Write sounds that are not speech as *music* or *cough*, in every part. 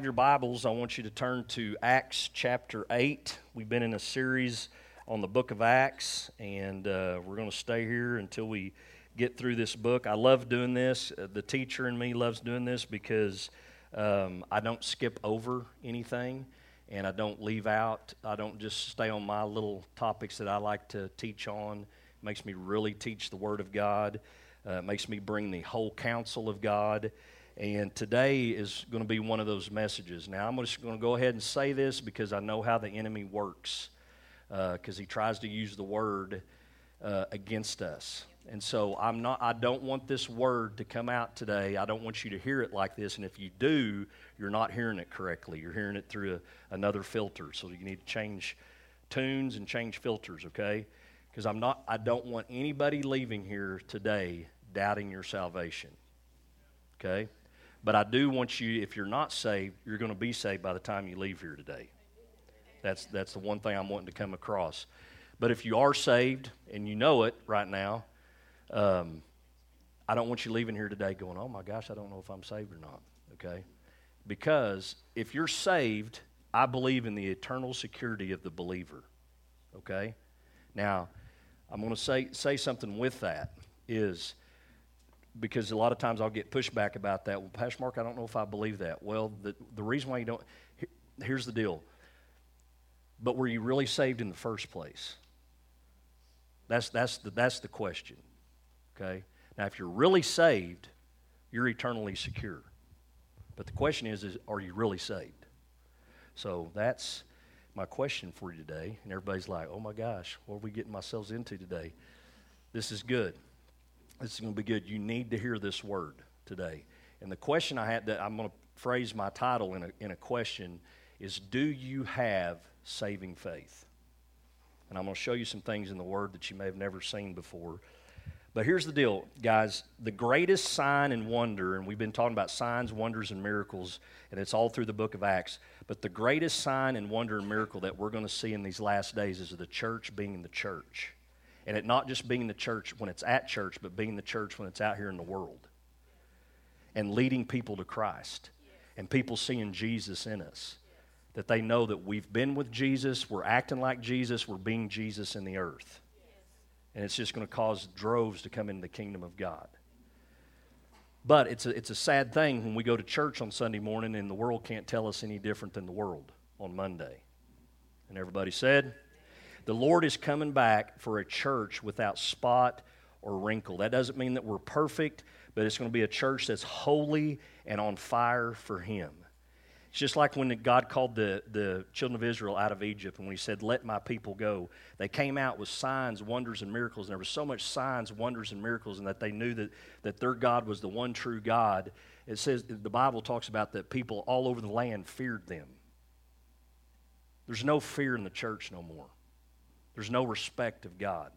your Bibles, I want you to turn to Acts chapter 8. We've been in a series on the book of Acts, and uh, we're going to stay here until we get through this book. I love doing this. Uh, the teacher in me loves doing this because um, I don't skip over anything and I don't leave out. I don't just stay on my little topics that I like to teach on. It makes me really teach the Word of God, uh, it makes me bring the whole counsel of God. And today is going to be one of those messages. Now, I'm just going to go ahead and say this because I know how the enemy works, because uh, he tries to use the word uh, against us. And so I'm not, I don't want this word to come out today. I don't want you to hear it like this. And if you do, you're not hearing it correctly. You're hearing it through a, another filter. So you need to change tunes and change filters, okay? Because I'm not, I don't want anybody leaving here today doubting your salvation, okay? But I do want you, if you're not saved, you're going to be saved by the time you leave here today. That's, that's the one thing I'm wanting to come across. But if you are saved and you know it right now, um, I don't want you leaving here today going, oh my gosh, I don't know if I'm saved or not. Okay? Because if you're saved, I believe in the eternal security of the believer. Okay? Now, I'm going to say, say something with that is because a lot of times I'll get pushback about that. Well, Pastor Mark, I don't know if I believe that. Well, the, the reason why you don't, here's the deal. But were you really saved in the first place? That's, that's, the, that's the question. Okay? Now, if you're really saved, you're eternally secure. But the question is, is are you really saved? So that's my question for you today. And everybody's like, oh my gosh, what are we getting ourselves into today? This is good. This is going to be good. You need to hear this word today. And the question I had that I'm going to phrase my title in a, in a question is Do you have saving faith? And I'm going to show you some things in the word that you may have never seen before. But here's the deal, guys. The greatest sign and wonder, and we've been talking about signs, wonders, and miracles, and it's all through the book of Acts. But the greatest sign and wonder and miracle that we're going to see in these last days is the church being the church and it not just being the church when it's at church, but being the church when it's out here in the world and leading people to Christ and people seeing Jesus in us. That they know that we've been with Jesus, we're acting like Jesus, we're being Jesus in the earth. And it's just going to cause droves to come into the kingdom of God. But it's a, it's a sad thing when we go to church on Sunday morning and the world can't tell us any different than the world on Monday. And everybody said, the Lord is coming back for a church without spot or wrinkle. That doesn't mean that we're perfect, but it's going to be a church that's holy and on fire for Him. It's just like when God called the, the children of Israel out of Egypt, and when He said, Let my people go, they came out with signs, wonders, and miracles. And there was so much signs, wonders, and miracles, and that they knew that, that their God was the one true God. It says, the Bible talks about that people all over the land feared them. There's no fear in the church no more. There's no respect of God.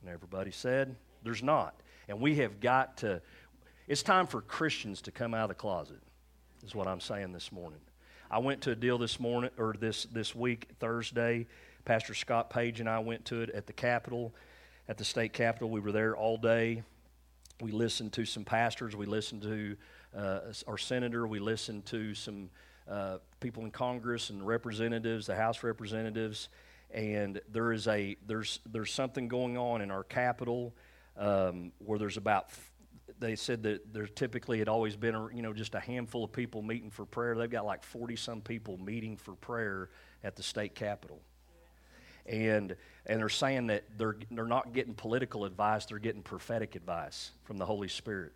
And everybody said, There's not. And we have got to, it's time for Christians to come out of the closet, is what I'm saying this morning. I went to a deal this morning, or this, this week, Thursday. Pastor Scott Page and I went to it at the Capitol, at the state capitol. We were there all day. We listened to some pastors. We listened to uh, our senator. We listened to some uh, people in Congress and representatives, the House representatives and there is a there's there's something going on in our capital um, where there's about they said that there typically had always been you know just a handful of people meeting for prayer. They've got like 40 some people meeting for prayer at the state capitol. And and they're saying that they're they're not getting political advice they're getting prophetic advice from the holy spirit.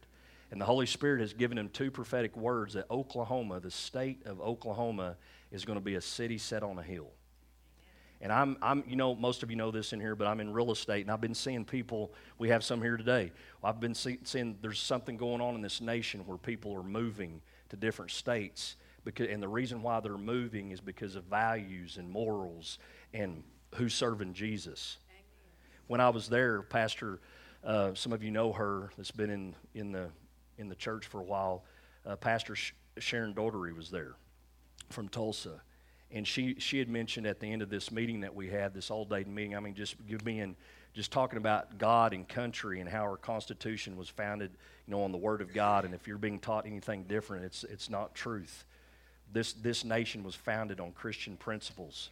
And the holy spirit has given them two prophetic words that oklahoma the state of oklahoma is going to be a city set on a hill and I'm, I'm, you know, most of you know this in here, but I'm in real estate, and I've been seeing people. We have some here today. I've been see, seeing there's something going on in this nation where people are moving to different states, because, and the reason why they're moving is because of values and morals and who's serving Jesus. When I was there, Pastor, uh, some of you know her. That's been in in the in the church for a while. Uh, Pastor Sharon Daugherty was there from Tulsa and she she had mentioned at the end of this meeting that we had this all day meeting i mean just give me and just talking about god and country and how our constitution was founded you know on the word of god and if you're being taught anything different it's it's not truth this, this nation was founded on Christian principles.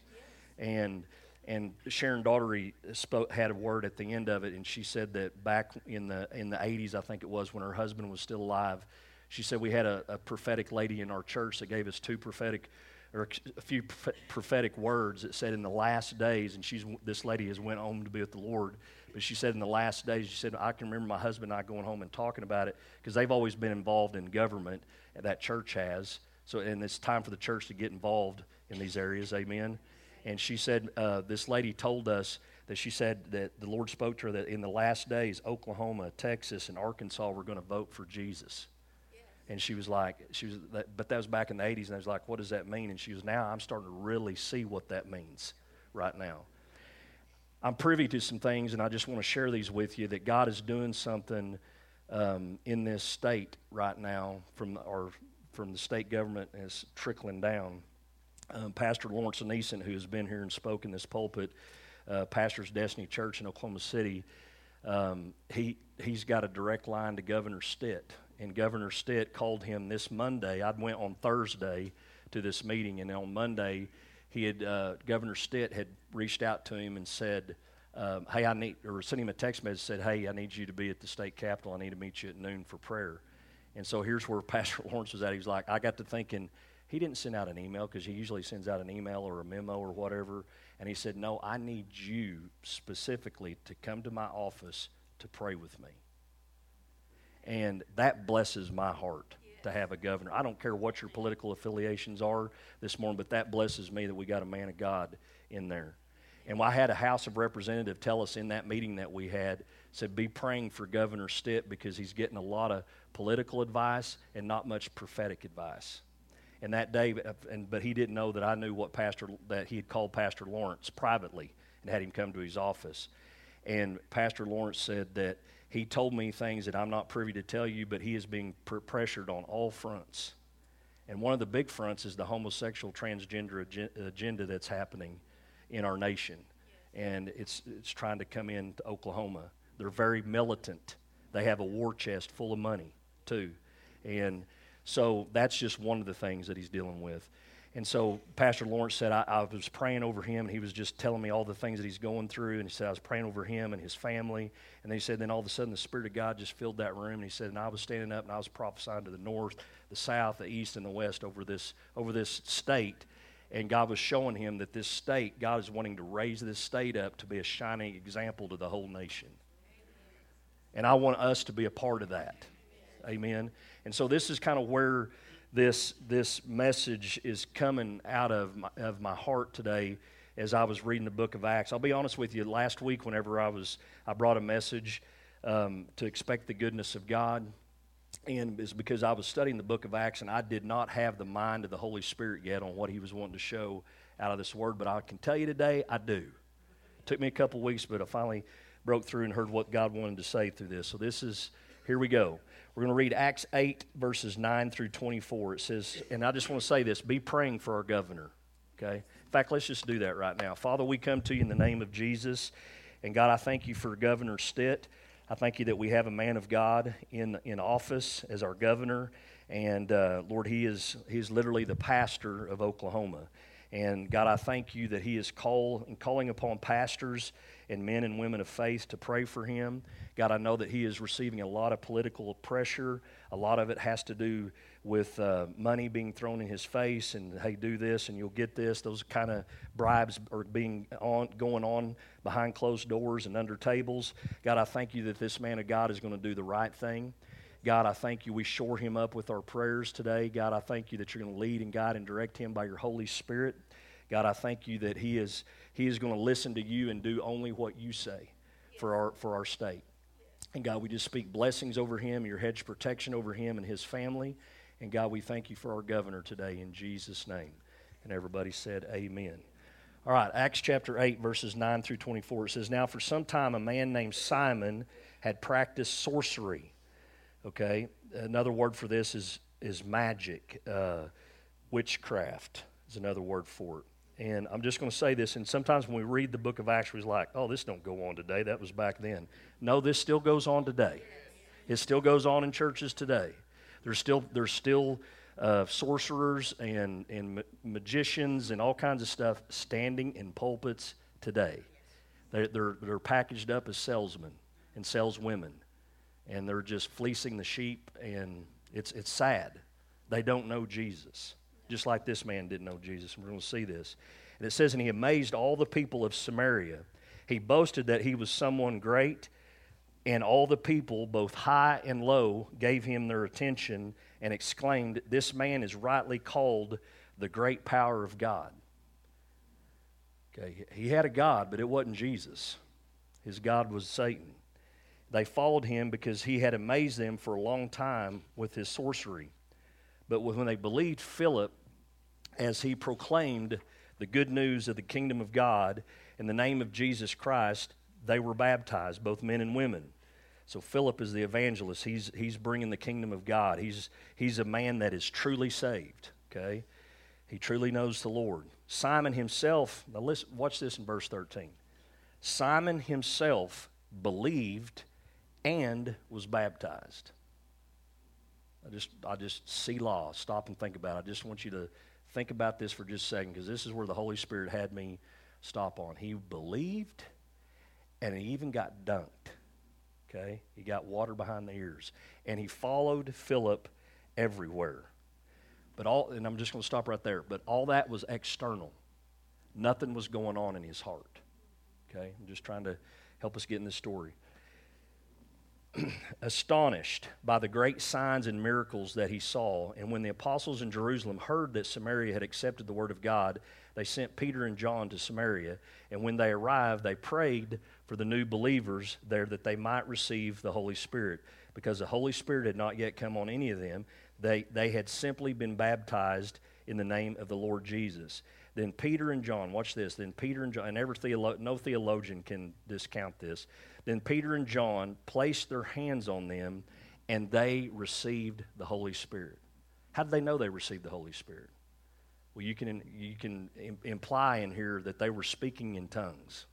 And, and Sharon Daugherty spoke, had a word at the end of it, and she said that back in the, in the 80s, I think it was, when her husband was still alive, she said we had a, a prophetic lady in our church that gave us two prophetic or a few prophetic words that said in the last days and she's this lady has went home to be with the lord but she said in the last days she said i can remember my husband and i going home and talking about it because they've always been involved in government that church has. So and it's time for the church to get involved in these areas amen? And she said uh, this lady told us that she said that the lord spoke to her that in the last days oklahoma texas and arkansas were going to vote for jesus and she was like, she was, but that was back in the 80s, and I was like, what does that mean? And she was, now I'm starting to really see what that means right now. I'm privy to some things, and I just want to share these with you that God is doing something um, in this state right now from, or from the state government is trickling down. Um, Pastor Lawrence Aneeson, who has been here and spoken this pulpit, uh, Pastor's Destiny Church in Oklahoma City, um, he, he's got a direct line to Governor Stitt and Governor Stitt called him this Monday. I went on Thursday to this meeting, and on Monday, he had uh, Governor Stitt had reached out to him and said, um, "Hey, I need," or sent him a text message said, "Hey, I need you to be at the state capitol. I need to meet you at noon for prayer." And so here's where *laughs* Pastor Lawrence was at. He was like, "I got to thinking." He didn't send out an email because he usually sends out an email or a memo or whatever. And he said, No, I need you specifically to come to my office to pray with me. And that blesses my heart to have a governor. I don't care what your political affiliations are this morning, but that blesses me that we got a man of God in there. And I had a House of Representative tell us in that meeting that we had, said, be praying for Governor Stitt because he's getting a lot of political advice and not much prophetic advice. And that day, and, but he didn't know that I knew what Pastor, that he had called Pastor Lawrence privately and had him come to his office. And Pastor Lawrence said that he told me things that I'm not privy to tell you, but he is being pr- pressured on all fronts. And one of the big fronts is the homosexual transgender ag- agenda that's happening in our nation. And it's, it's trying to come into Oklahoma. They're very militant. They have a war chest full of money, too. And so that's just one of the things that he's dealing with. And so Pastor Lawrence said, I, I, was praying over him, and he was just telling me all the things that he's going through. And he said, I was praying over him and his family. And then he said, then all of a sudden the Spirit of God just filled that room. And he said, and I was standing up and I was prophesying to the north, the south, the east, and the west over this, over this state. And God was showing him that this state, God is wanting to raise this state up to be a shining example to the whole nation. And I want us to be a part of that. Amen. And so this is kind of where this, this message is coming out of my, of my heart today as I was reading the book of Acts. I'll be honest with you, last week, whenever I was, I brought a message um, to expect the goodness of God. And it's because I was studying the book of Acts and I did not have the mind of the Holy Spirit yet on what he was wanting to show out of this word. But I can tell you today, I do. It took me a couple weeks, but I finally broke through and heard what God wanted to say through this. So this is, here we go. We're going to read Acts 8, verses 9 through 24. It says, and I just want to say this be praying for our governor, okay? In fact, let's just do that right now. Father, we come to you in the name of Jesus. And God, I thank you for Governor Stitt. I thank you that we have a man of God in, in office as our governor. And uh, Lord, he is, he is literally the pastor of Oklahoma. And God, I thank you that he is call, calling upon pastors and men and women of faith to pray for him. God, I know that he is receiving a lot of political pressure. A lot of it has to do with uh, money being thrown in his face and, hey, do this and you'll get this. Those kind of bribes are being on, going on behind closed doors and under tables. God, I thank you that this man of God is going to do the right thing. God, I thank you. We shore him up with our prayers today. God, I thank you that you're going to lead and guide and direct him by your Holy Spirit. God, I thank you that he is, he is going to listen to you and do only what you say for our, for our state. And God, we just speak blessings over him, your hedge protection over him and his family. And God, we thank you for our governor today in Jesus' name. And everybody said, Amen. All right, Acts chapter 8, verses 9 through 24. It says, Now for some time a man named Simon had practiced sorcery. Okay, another word for this is, is magic. Uh, witchcraft is another word for it. And I'm just going to say this, and sometimes when we read the book of Acts, we're like, oh, this don't go on today. That was back then. No, this still goes on today. It still goes on in churches today. There's still, there's still of sorcerers and, and ma- magicians and all kinds of stuff standing in pulpits today. They're, they're, they're packaged up as salesmen and saleswomen, and they're just fleecing the sheep, and it's, it's sad. They don't know Jesus, just like this man didn't know Jesus. We're going to see this. And it says, And he amazed all the people of Samaria. He boasted that he was someone great, and all the people, both high and low, gave him their attention and exclaimed, This man is rightly called the great power of God. Okay, he had a God, but it wasn't Jesus. His God was Satan. They followed him because he had amazed them for a long time with his sorcery. But when they believed Philip as he proclaimed the good news of the kingdom of God in the name of Jesus Christ, they were baptized, both men and women. So Philip is the evangelist. He's, he's bringing the kingdom of God. He's, he's a man that is truly saved, okay? He truly knows the Lord. Simon himself, now listen, watch this in verse 13. Simon himself believed and was baptized. I just, I just see law. Stop and think about it. I just want you to think about this for just a second because this is where the Holy Spirit had me stop on. He believed and he even got dunked. Okay? He got water behind the ears. And he followed Philip everywhere. But all, and I'm just going to stop right there. But all that was external. Nothing was going on in his heart. Okay? I'm just trying to help us get in this story. *clears throat* Astonished by the great signs and miracles that he saw, and when the apostles in Jerusalem heard that Samaria had accepted the word of God, they sent Peter and John to Samaria. And when they arrived, they prayed for the new believers there that they might receive the Holy Spirit. Because the Holy Spirit had not yet come on any of them, they, they had simply been baptized in the name of the Lord Jesus. Then Peter and John, watch this. Then Peter and John, and every theolo- no theologian can discount this. Then Peter and John placed their hands on them, and they received the Holy Spirit. How did they know they received the Holy Spirit? Well, you can, you can imply in here that they were speaking in tongues.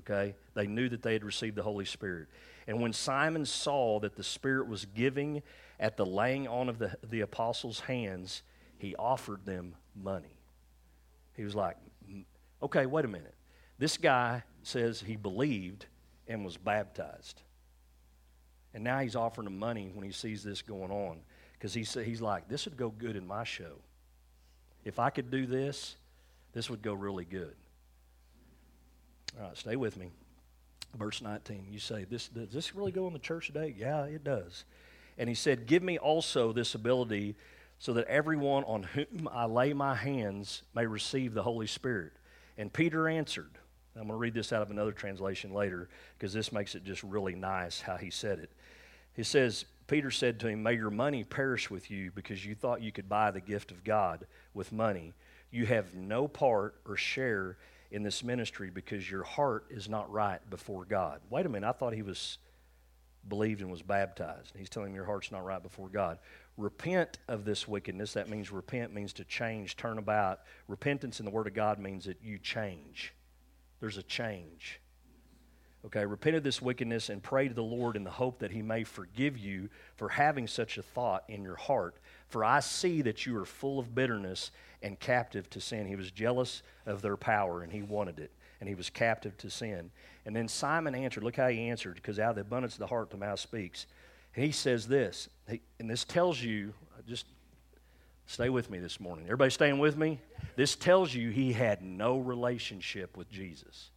Okay? They knew that they had received the Holy Spirit. And when Simon saw that the Spirit was giving at the laying on of the, the apostles' hands, he offered them money. He was like, okay, wait a minute. This guy says he believed and was baptized. And now he's offering him money when he sees this going on. Because he he's like, this would go good in my show. If I could do this, this would go really good. All right, stay with me. Verse 19, you say, this, Does this really go in the church today? Yeah, it does. And he said, Give me also this ability so that everyone on whom I lay my hands may receive the Holy Spirit. And Peter answered, I'm going to read this out of another translation later because this makes it just really nice how he said it. He says, Peter said to him, May your money perish with you because you thought you could buy the gift of God with money. You have no part or share in this ministry because your heart is not right before God. Wait a minute, I thought he was believed and was baptized. He's telling him your heart's not right before God. Repent of this wickedness. That means repent means to change, turn about. Repentance in the Word of God means that you change. There's a change. Okay, repent of this wickedness and pray to the Lord in the hope that He may forgive you for having such a thought in your heart. For I see that you are full of bitterness and captive to sin. He was jealous of their power and he wanted it, and he was captive to sin. And then Simon answered, look how he answered, because out of the abundance of the heart the mouth speaks. And he says this, and this tells you, just stay with me this morning. Everybody staying with me? This tells you he had no relationship with Jesus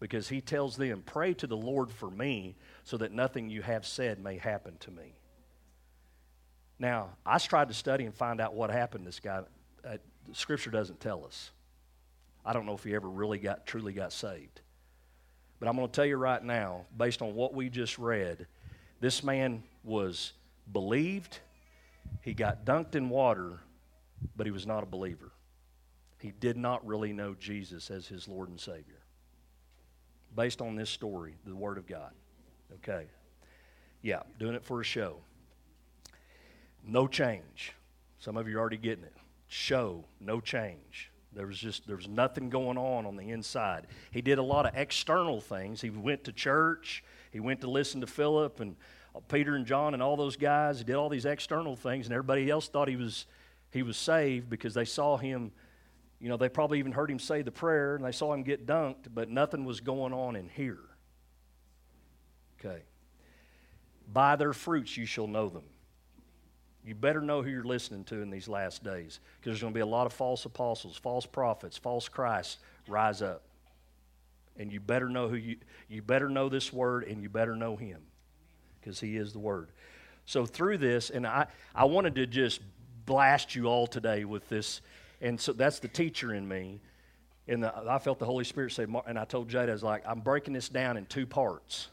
because he tells them, Pray to the Lord for me so that nothing you have said may happen to me. Now, I tried to study and find out what happened to this guy. Uh, Scripture doesn't tell us. I don't know if he ever really got truly got saved. But I'm going to tell you right now, based on what we just read, this man was believed, he got dunked in water, but he was not a believer. He did not really know Jesus as his Lord and Savior. Based on this story, the Word of God. Okay. Yeah, doing it for a show. No change. Some of you are already getting it. Show, no change. There was just there was nothing going on on the inside. He did a lot of external things. He went to church. He went to listen to Philip and Peter and John and all those guys. He did all these external things, and everybody else thought he was He was saved because they saw him, you know, they probably even heard him say the prayer and they saw him get dunked, but nothing was going on in here. Okay. By their fruits you shall know them. You better know who you're listening to in these last days because there's going to be a lot of false apostles, false prophets, false Christs rise up. And you better know who you you better know this word and you better know him because he is the word. So through this and I I wanted to just blast you all today with this and so that's the teacher in me. And the, I felt the Holy Spirit say, and I told Jada, I was like, I'm breaking this down in two parts.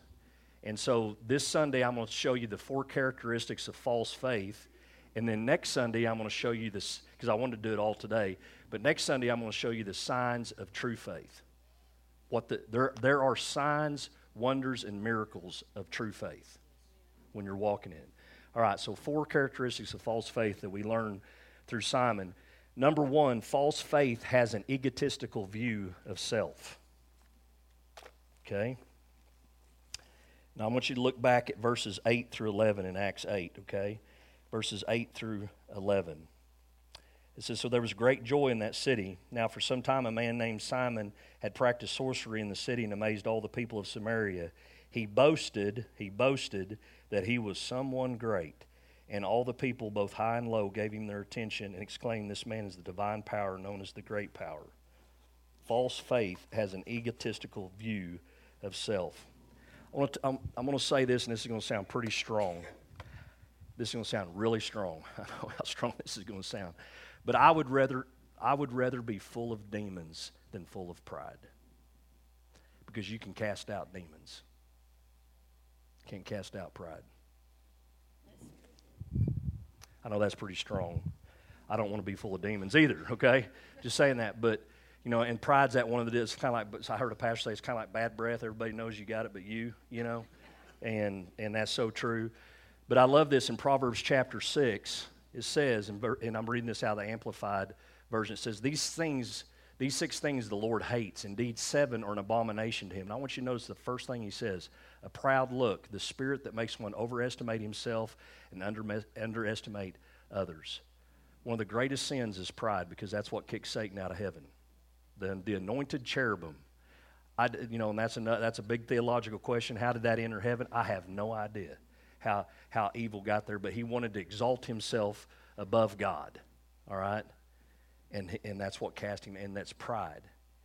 And so this Sunday, I'm going to show you the four characteristics of false faith. And then next Sunday, I'm going to show you this, because I wanted to do it all today. But next Sunday, I'm going to show you the signs of true faith. What the, there, there are signs, wonders, and miracles of true faith when you're walking in. All right, so four characteristics of false faith that we learn through Simon. Number one, false faith has an egotistical view of self. Okay? Now, I want you to look back at verses 8 through 11 in Acts 8, okay? Verses 8 through 11. It says, So there was great joy in that city. Now, for some time, a man named Simon had practiced sorcery in the city and amazed all the people of Samaria. He boasted, he boasted that he was someone great. And all the people, both high and low, gave him their attention and exclaimed, This man is the divine power known as the great power. False faith has an egotistical view of self. I I'm going to say this, and this is going to sound pretty strong. This is going to sound really strong. *laughs* I know how strong this is going to sound. But I would rather, I would rather be full of demons than full of pride. Because you can cast out demons. Can't cast out pride. I know that's pretty strong. I don't want to be full of demons either, okay? Just saying that. But you know, and pride's that one of the, it's kind of like, I heard a pastor say it's kind of like bad breath. Everybody knows you got it, but you, you know, and, and that's so true. But I love this in Proverbs chapter 6. It says, and I'm reading this out of the Amplified version, it says, These things, these six things the Lord hates. Indeed, seven are an abomination to him. And I want you to notice the first thing he says a proud look, the spirit that makes one overestimate himself and under, underestimate others. One of the greatest sins is pride because that's what kicks Satan out of heaven the, the anointed cherubim. I, you know, and that's a, that's a big theological question. How did that enter heaven? I have no idea how, how evil got there, but he wanted to exalt himself above God, all right? And, and that's what cast him, and that's pride.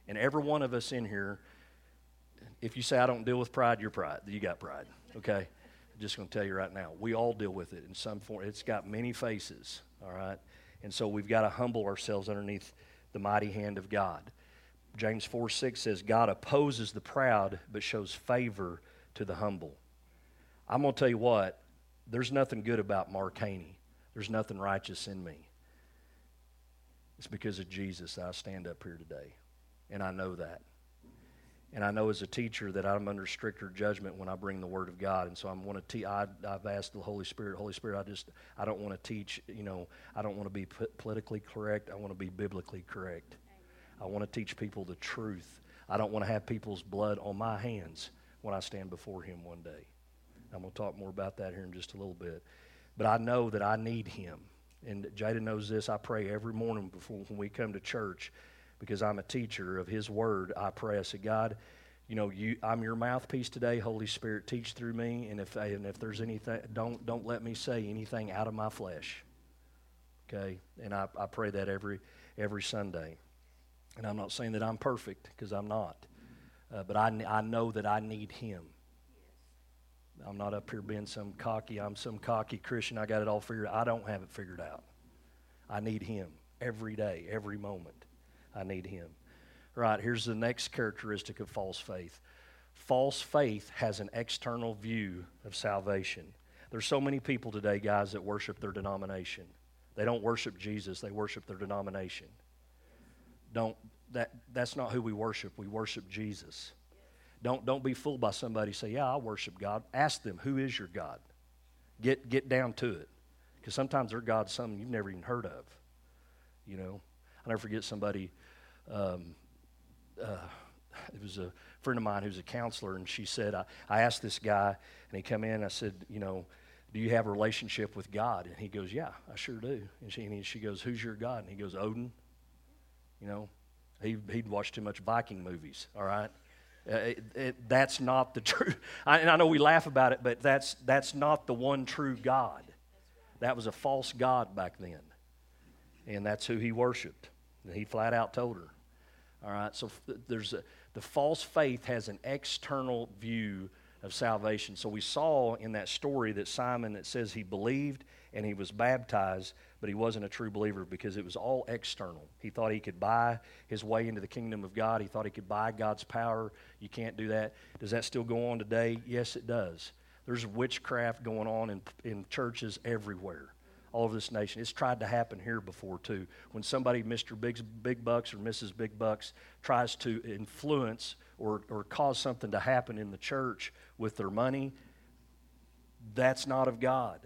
And every one of us in here, if you say, I don't deal with pride, you're pride. You got pride, okay? I'm just going to tell you right now. We all deal with it in some form. It's got many faces, all right? And so we've got to humble ourselves underneath the mighty hand of God. James 4 6 says, God opposes the proud, but shows favor to the humble. I'm going to tell you what, there's nothing good about Mark Haney. There's nothing righteous in me. It's because of Jesus that I stand up here today. And I know that. And I know as a teacher that I'm under stricter judgment when I bring the Word of God. And so I'm want to te- I, I've asked the Holy Spirit, Holy Spirit, I just, I don't want to teach, you know, I don't want to be politically correct. I want to be biblically correct. I want to teach people the truth. I don't want to have people's blood on my hands when I stand before Him one day. I'm going to talk more about that here in just a little bit. But I know that I need Him. And Jada knows this. I pray every morning before when we come to church because I'm a teacher of His Word. I pray. I say, God, you know, you, I'm your mouthpiece today. Holy Spirit, teach through me. And if, and if there's anything, don't, don't let me say anything out of my flesh. Okay? And I, I pray that every, every Sunday. And I'm not saying that I'm perfect because I'm not. Uh, but I, I know that I need Him. I'm not up here being some cocky, I'm some cocky Christian. I got it all figured. I don't have it figured out. I need Him every day, every moment. I need Him. Right, here's the next characteristic of false faith false faith has an external view of salvation. There's so many people today, guys, that worship their denomination. They don't worship Jesus, they worship their denomination don't that that's not who we worship. We worship Jesus. Don't don't be fooled by somebody say, "Yeah, I worship God." Ask them, "Who is your God?" Get get down to it, because sometimes their God's something you've never even heard of. You know, I never forget somebody. Um, uh, it was a friend of mine who's a counselor, and she said, I, I asked this guy, and he come in. I said, you know, Do you have a relationship with God? And he goes, Yeah, I sure do. And she, and she goes, Who's your God? And he goes, Odin. You know, he, he'd watched too much Viking movies, all right? Uh, it, it, that's not the *laughs* truth. and I know we laugh about it, but that's, that's not the one true God. That was a false God back then. And that's who he worshiped. He flat out told her. All right, so there's a, the false faith has an external view of salvation. So we saw in that story that Simon, that says he believed and he was baptized, but he wasn't a true believer because it was all external. He thought he could buy his way into the kingdom of God, he thought he could buy God's power. You can't do that. Does that still go on today? Yes, it does. There's witchcraft going on in, in churches everywhere all over this nation. It's tried to happen here before too. When somebody, Mr. Big, Big Bucks or Mrs. Big Bucks, tries to influence or, or cause something to happen in the church with their money, that's not of God.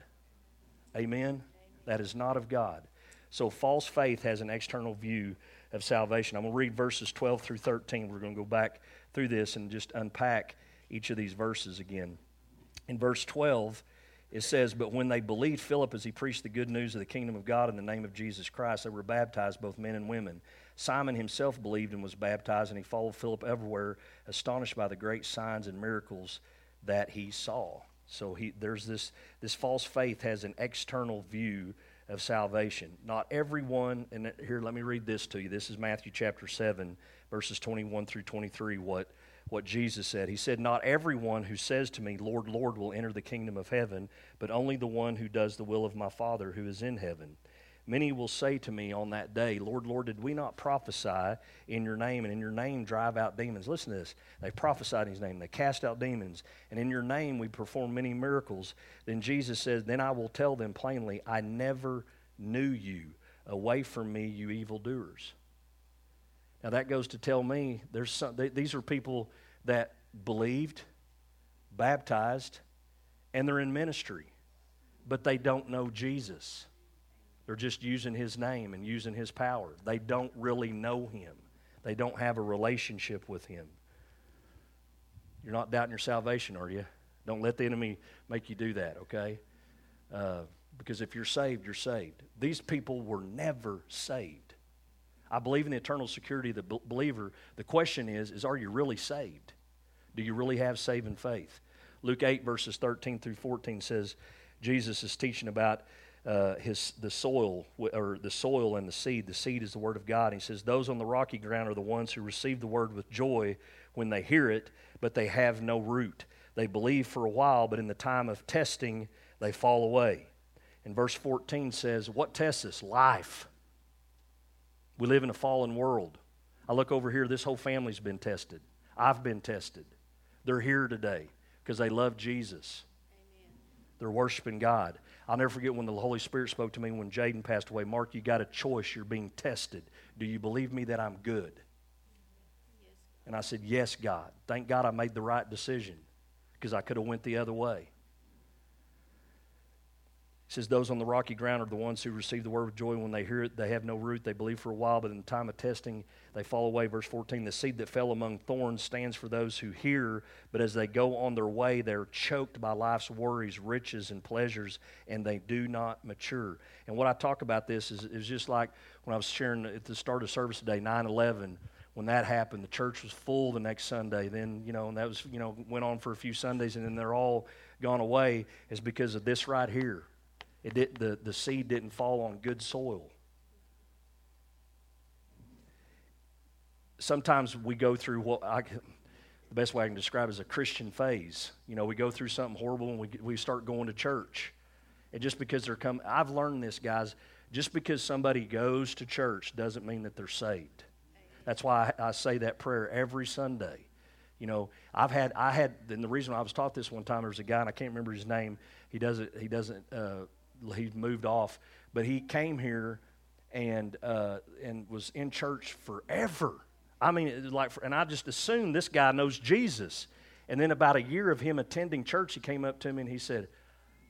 Amen? That is not of God. So false faith has an external view of salvation. I'm going to read verses 12 through 13. We're going to go back through this and just unpack each of these verses again. In verse 12, it says, But when they believed Philip as he preached the good news of the kingdom of God in the name of Jesus Christ, they were baptized, both men and women. Simon himself believed and was baptized, and he followed Philip everywhere, astonished by the great signs and miracles that he saw. So he, there's this, this false faith has an external view of salvation. Not everyone, and here, let me read this to you. This is Matthew chapter 7, verses 21 through 23, what, what Jesus said. He said, Not everyone who says to me, Lord, Lord, will enter the kingdom of heaven, but only the one who does the will of my Father who is in heaven. Many will say to me on that day, Lord, Lord, did we not prophesy in your name and in your name drive out demons? Listen to this. They prophesied in his name. They cast out demons. And in your name we perform many miracles. Then Jesus says, Then I will tell them plainly, I never knew you. Away from me, you evildoers. Now that goes to tell me there's some, they, these are people that believed, baptized, and they're in ministry, but they don't know Jesus. They're just using his name and using his power. They don't really know him, they don't have a relationship with him. You're not doubting your salvation, are you? Don't let the enemy make you do that, okay? Uh, because if you're saved, you're saved. These people were never saved. I believe in the eternal security of the believer. The question is, is are you really saved? Do you really have saving faith? Luke 8, verses 13 through 14 says, Jesus is teaching about uh, his the soil or the soil and the seed. The seed is the word of God. He says, "Those on the rocky ground are the ones who receive the word with joy when they hear it, but they have no root. They believe for a while, but in the time of testing, they fall away." And verse 14 says, "What tests us? Life. We live in a fallen world. I look over here. This whole family's been tested. I've been tested. They're here today because they love Jesus. Amen. They're worshiping God. I'll never forget when the Holy Spirit spoke to me when Jaden passed away. Mark, you got a choice. You're being tested. Do you believe me that I'm good? And I said, Yes, God. Thank God I made the right decision because I could have went the other way says, Those on the rocky ground are the ones who receive the word with joy. When they hear it, they have no root. They believe for a while, but in the time of testing, they fall away. Verse 14 The seed that fell among thorns stands for those who hear, but as they go on their way, they're choked by life's worries, riches, and pleasures, and they do not mature. And what I talk about this is, is just like when I was sharing at the start of service today, 9 11 when that happened, the church was full the next Sunday. Then, you know, and that was, you know, went on for a few Sundays and then they're all gone away is because of this right here. It did, the, the seed didn't fall on good soil. Sometimes we go through what I, the best way I can describe is a Christian phase. You know, we go through something horrible and we, we start going to church. And just because they're coming, I've learned this, guys. Just because somebody goes to church doesn't mean that they're saved. That's why I, I say that prayer every Sunday. You know, I've had, I had, and the reason I was taught this one time, there was a guy, and I can't remember his name. He doesn't, he doesn't uh, he moved off, but he came here and uh, and was in church forever. I mean, like, and I just assumed this guy knows Jesus. And then about a year of him attending church, he came up to me and he said,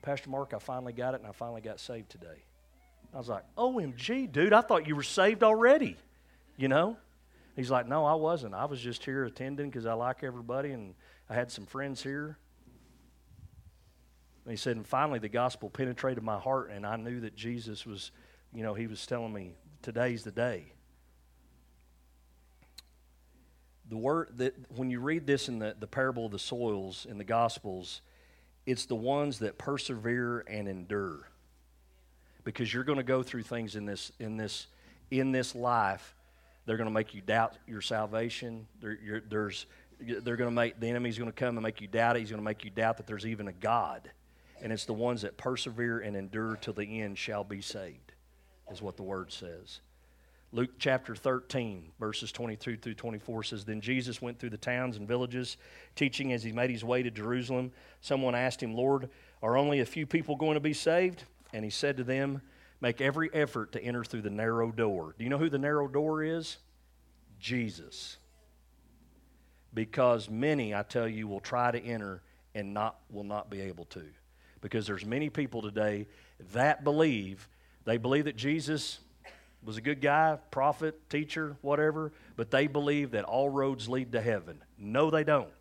"Pastor Mark, I finally got it, and I finally got saved today." I was like, "OMG, dude! I thought you were saved already." You know? He's like, "No, I wasn't. I was just here attending because I like everybody, and I had some friends here." And he said, and finally the gospel penetrated my heart, and I knew that Jesus was, you know, he was telling me, today's the day. The word that when you read this in the, the parable of the soils in the gospels, it's the ones that persevere and endure. Because you're going to go through things in this in this in this life. They're going to make you doubt your salvation. There, there's they're going to make the enemy's going to come and make you doubt it. He's going to make you doubt that there's even a God. And it's the ones that persevere and endure till the end shall be saved, is what the word says. Luke chapter 13, verses 22 through 24 says Then Jesus went through the towns and villages, teaching as he made his way to Jerusalem. Someone asked him, Lord, are only a few people going to be saved? And he said to them, Make every effort to enter through the narrow door. Do you know who the narrow door is? Jesus because many, I tell you, will try to enter and not will not be able to. Because there's many people today that believe they believe that Jesus was a good guy, prophet, teacher, whatever, but they believe that all roads lead to heaven. No, they don't.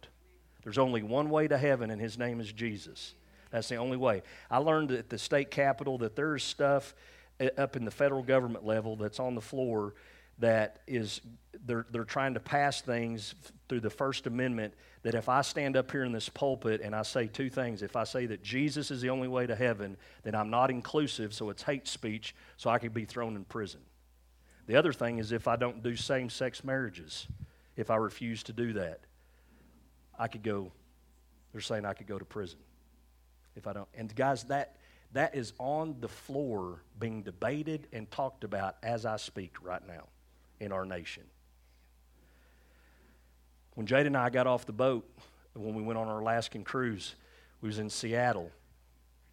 There's only one way to heaven, and his name is Jesus. That's the only way. I learned at the state capitol that there's stuff eh, up in the federal government level that's on the floor that is they're, they're trying to pass things through the First Amendment that if I stand up here in this pulpit and I say two things, if I say that Jesus is the only way to heaven, then I'm not inclusive, so it's hate speech, so I could be thrown in prison. The other thing is if I don't do same sex marriages, if I refuse to do that, I could go, they're saying I could go to prison if I don't. And guys, that, that is on the floor being debated and talked about as I speak right now in our nation. When Jade and I got off the boat, when we went on our Alaskan cruise, we was in Seattle.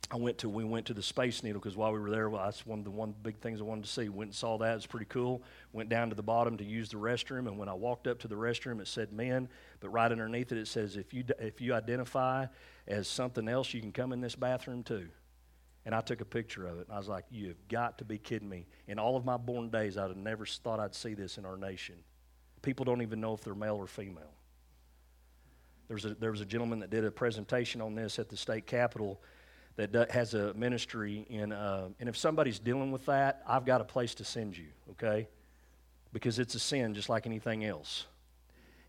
I went to we went to the Space Needle because while we were there, well, that's one of the one big things I wanted to see. Went and saw that; it was pretty cool. Went down to the bottom to use the restroom, and when I walked up to the restroom, it said men, but right underneath it, it says if you if you identify as something else, you can come in this bathroom too. And I took a picture of it, and I was like, You have got to be kidding me. In all of my born days, I'd have never thought I'd see this in our nation. People don't even know if they're male or female. There was a, there was a gentleman that did a presentation on this at the state capitol that has a ministry in, uh, and if somebody's dealing with that, I've got a place to send you, okay? Because it's a sin just like anything else.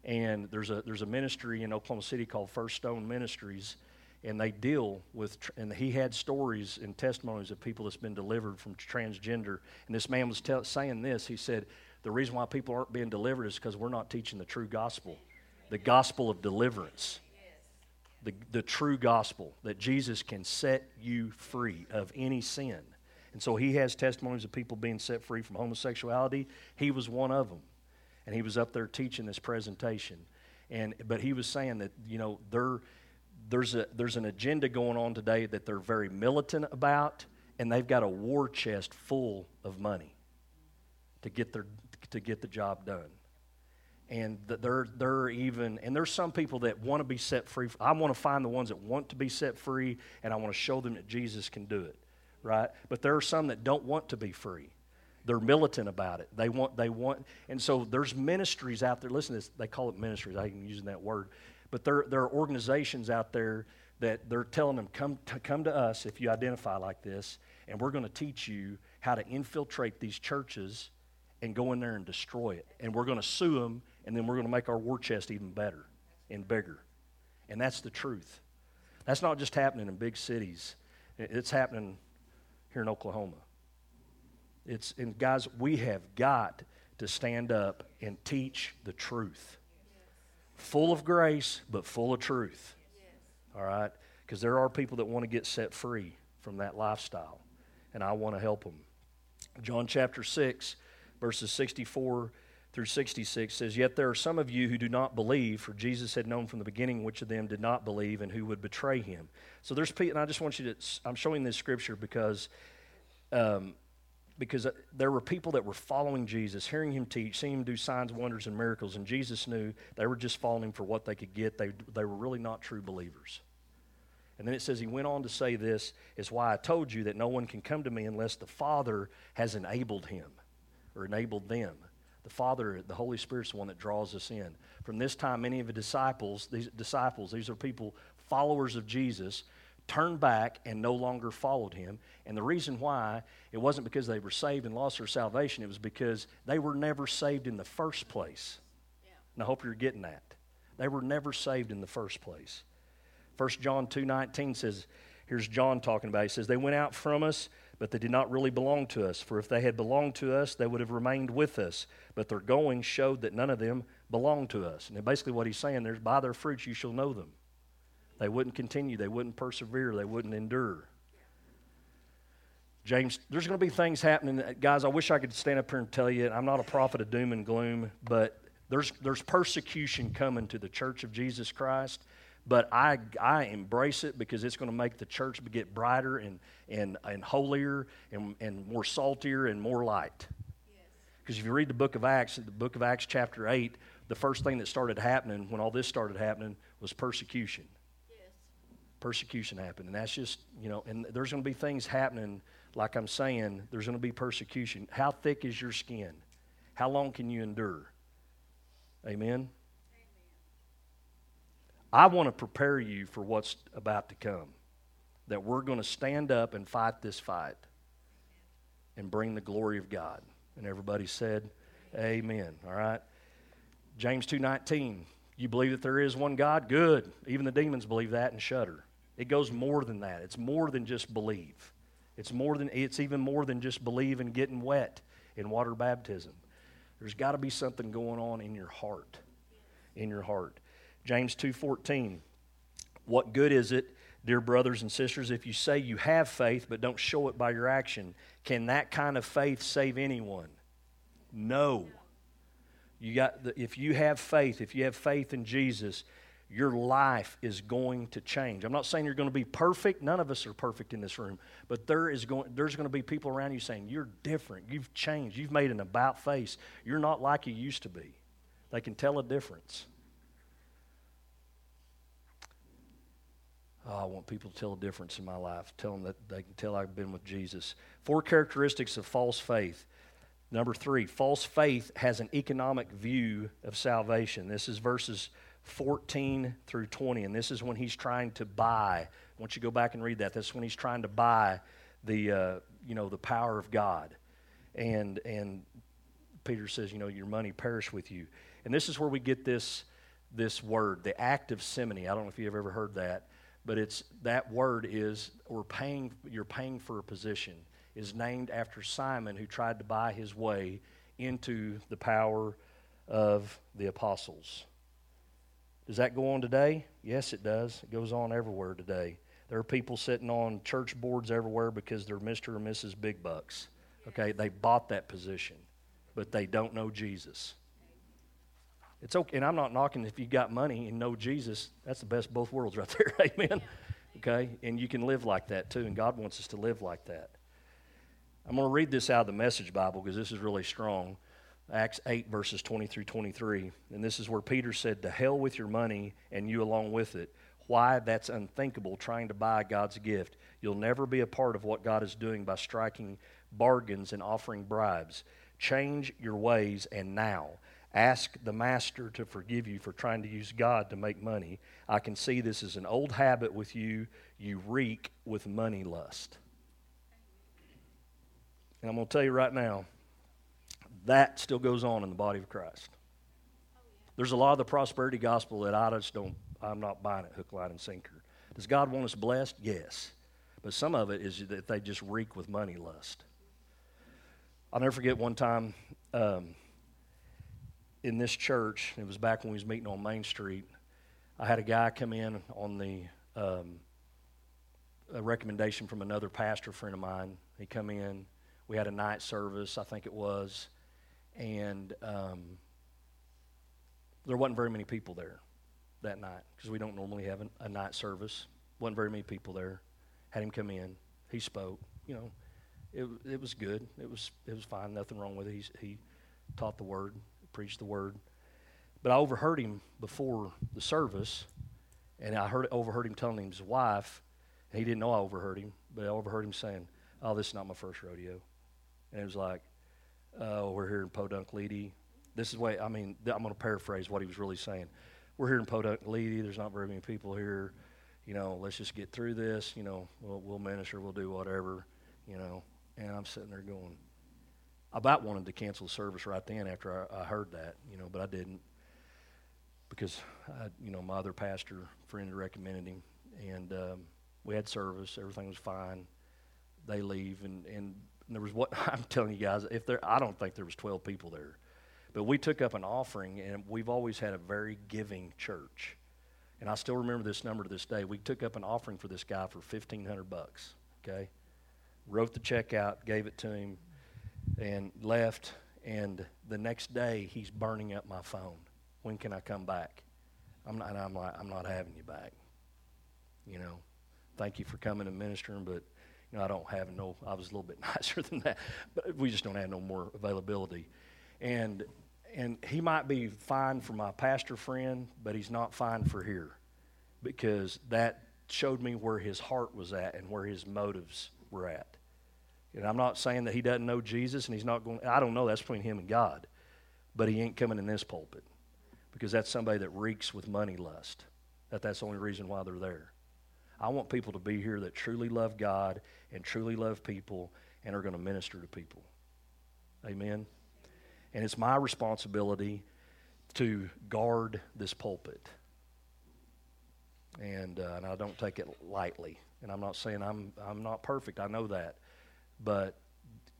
And there's a, there's a ministry in Oklahoma City called First Stone Ministries and they deal with and he had stories and testimonies of people that's been delivered from transgender. And this man was saying this he said the reason why people aren't being delivered is because we're not teaching the true gospel the gospel of deliverance the, the true gospel that jesus can set you free of any sin. And so he has testimonies of people being set free from homosexuality. He was one of them and he was up there teaching this presentation. And but he was saying that you know they're there's, a, there's an agenda going on today that they're very militant about, and they've got a war chest full of money to get, their, to get the job done. And they're, they're even, and there's some people that want to be set free. I want to find the ones that want to be set free, and I want to show them that Jesus can do it, right? But there are some that don't want to be free they're militant about it. They want, they want, and so there's ministries out there. Listen, to this, they call it ministries. I am using that word. But there, there are organizations out there that they're telling them, come to, come to us if you identify like this, and we're going to teach you how to infiltrate these churches and go in there and destroy it. And we're going to sue them, and then we're going to make our war chest even better and bigger. And that's the truth. That's not just happening in big cities, it's happening here in Oklahoma. It's, and guys, we have got to stand up and teach the truth full of grace, but full of truth. All right? Because there are people that want to get set free from that lifestyle, and I want to help them. John chapter 6, verses 64 through 66 says, Yet there are some of you who do not believe, for Jesus had known from the beginning which of them did not believe and who would betray him. So there's people, and I just want you to, I'm showing this scripture because um, because uh, there were people that were following Jesus, hearing him teach, seeing him do signs, wonders, and miracles, and Jesus knew they were just following him for what they could get. They, they were really not true believers. And then it says he went on to say this is why I told you that no one can come to me unless the Father has enabled him or enabled them. The Father, the Holy Spirit's the one that draws us in. From this time, many of the disciples, these disciples, these are people, followers of Jesus, turned back and no longer followed him. And the reason why, it wasn't because they were saved and lost their salvation, it was because they were never saved in the first place. Yeah. And I hope you're getting that. They were never saved in the first place. 1 John 2.19 says, here's John talking about, he says, they went out from us, but they did not really belong to us. For if they had belonged to us, they would have remained with us. But their going showed that none of them belonged to us. And basically what he's saying there is, by their fruits you shall know them. They wouldn't continue, they wouldn't persevere, they wouldn't endure. James, there's going to be things happening. Guys, I wish I could stand up here and tell you, I'm not a prophet of doom and gloom, but there's, there's persecution coming to the church of Jesus Christ. But I, I embrace it because it's going to make the church get brighter and, and, and holier and, and more saltier and more light. Because if you read the book of Acts, the book of Acts, chapter 8, the first thing that started happening when all this started happening was persecution persecution happen. And that's just, you know, and there's going to be things happening, like I'm saying, there's going to be persecution. How thick is your skin? How long can you endure? Amen? Amen. I want to prepare you for what's about to come. That we're going to stand up and fight this fight and bring the glory of God. And everybody said, Amen. All right? James 2:19. You believe that there is one God? Good. Even the demons believe that and shudder. It goes more than that. It's more than just believe. It's more than it's even more than just believe and getting wet in water baptism. There's got to be something going on in your heart. In your heart. James 2:14. What good is it, dear brothers and sisters, if you say you have faith but don't show it by your action? Can that kind of faith save anyone? No. You got the, if you have faith, if you have faith in Jesus, your life is going to change. I'm not saying you're going to be perfect. None of us are perfect in this room. But there is going, there's going to be people around you saying, You're different. You've changed. You've made an about face. You're not like you used to be. They can tell a difference. Oh, I want people to tell a difference in my life. Tell them that they can tell I've been with Jesus. Four characteristics of false faith. Number three, false faith has an economic view of salvation. This is verses 14 through 20. And this is when he's trying to buy. Once you go back and read that, that's when he's trying to buy the, uh, you know, the power of God. And, and Peter says, you know, your money perish with you. And this is where we get this, this word, the act of simony. I don't know if you've ever heard that, but it's that word is, we're paying, you're paying for a position, is named after Simon who tried to buy his way into the power of the apostles. Does that go on today? Yes, it does. It goes on everywhere today. There are people sitting on church boards everywhere because they're Mr. or Mrs. Big Bucks. Okay, they bought that position, but they don't know Jesus. It's okay, and I'm not knocking if you got money and know Jesus. That's the best both worlds right *laughs* there. Amen. Okay, and you can live like that too, and God wants us to live like that. I'm going to read this out of the Message Bible because this is really strong. Acts 8, verses 20 through 23. And this is where Peter said, To hell with your money and you along with it. Why? That's unthinkable, trying to buy God's gift. You'll never be a part of what God is doing by striking bargains and offering bribes. Change your ways and now. Ask the master to forgive you for trying to use God to make money. I can see this is an old habit with you. You reek with money lust. And I'm going to tell you right now, that still goes on in the body of Christ. There's a lot of the prosperity gospel that I just don't, I'm not buying it hook, line, and sinker. Does God want us blessed? Yes. But some of it is that they just reek with money lust. I'll never forget one time um, in this church, it was back when we was meeting on Main Street, I had a guy come in on the um, a recommendation from another pastor friend of mine. He come in. We had a night service, I think it was and um, there wasn't very many people there that night because we don't normally have a, a night service. wasn't very many people there. Had him come in. He spoke. You know, it it was good. It was it was fine. Nothing wrong with it. He he taught the word, preached the word. But I overheard him before the service, and I heard overheard him telling his wife, he didn't know I overheard him, but I overheard him saying, "Oh, this is not my first rodeo," and it was like, uh, we're here in Podunk. This is what I mean. I'm going to paraphrase what he was really saying. We're here in Podunk. There's not very many people here. you know, let's just get through this. You know, we'll, we'll minister, we'll do whatever, you know. And I'm sitting there going, I about wanted to cancel the service right then after I, I heard that, you know, but I didn't because, I, you know, my other pastor friend recommended him. And um, we had service, everything was fine. They leave, and, and there was what *laughs* I'm telling you guys, if there, I don't think there was 12 people there. But we took up an offering, and we've always had a very giving church. And I still remember this number to this day. We took up an offering for this guy for 1500 bucks, okay? Wrote the check out, gave it to him, and left. And the next day, he's burning up my phone. When can I come back? I'm not, I'm like, I'm not having you back. You know, thank you for coming and ministering, but you know, I don't have no. I was a little bit *laughs* nicer than that, but we just don't have no more availability. And and he might be fine for my pastor friend, but he's not fine for here because that showed me where his heart was at and where his motives were at. And I'm not saying that he doesn't know Jesus and he's not going, I don't know, that's between him and God. But he ain't coming in this pulpit because that's somebody that reeks with money lust. That that's the only reason why they're there. I want people to be here that truly love God and truly love people and are going to minister to people. Amen. And it's my responsibility to guard this pulpit. And, uh, and I don't take it lightly. And I'm not saying I'm, I'm not perfect, I know that. But,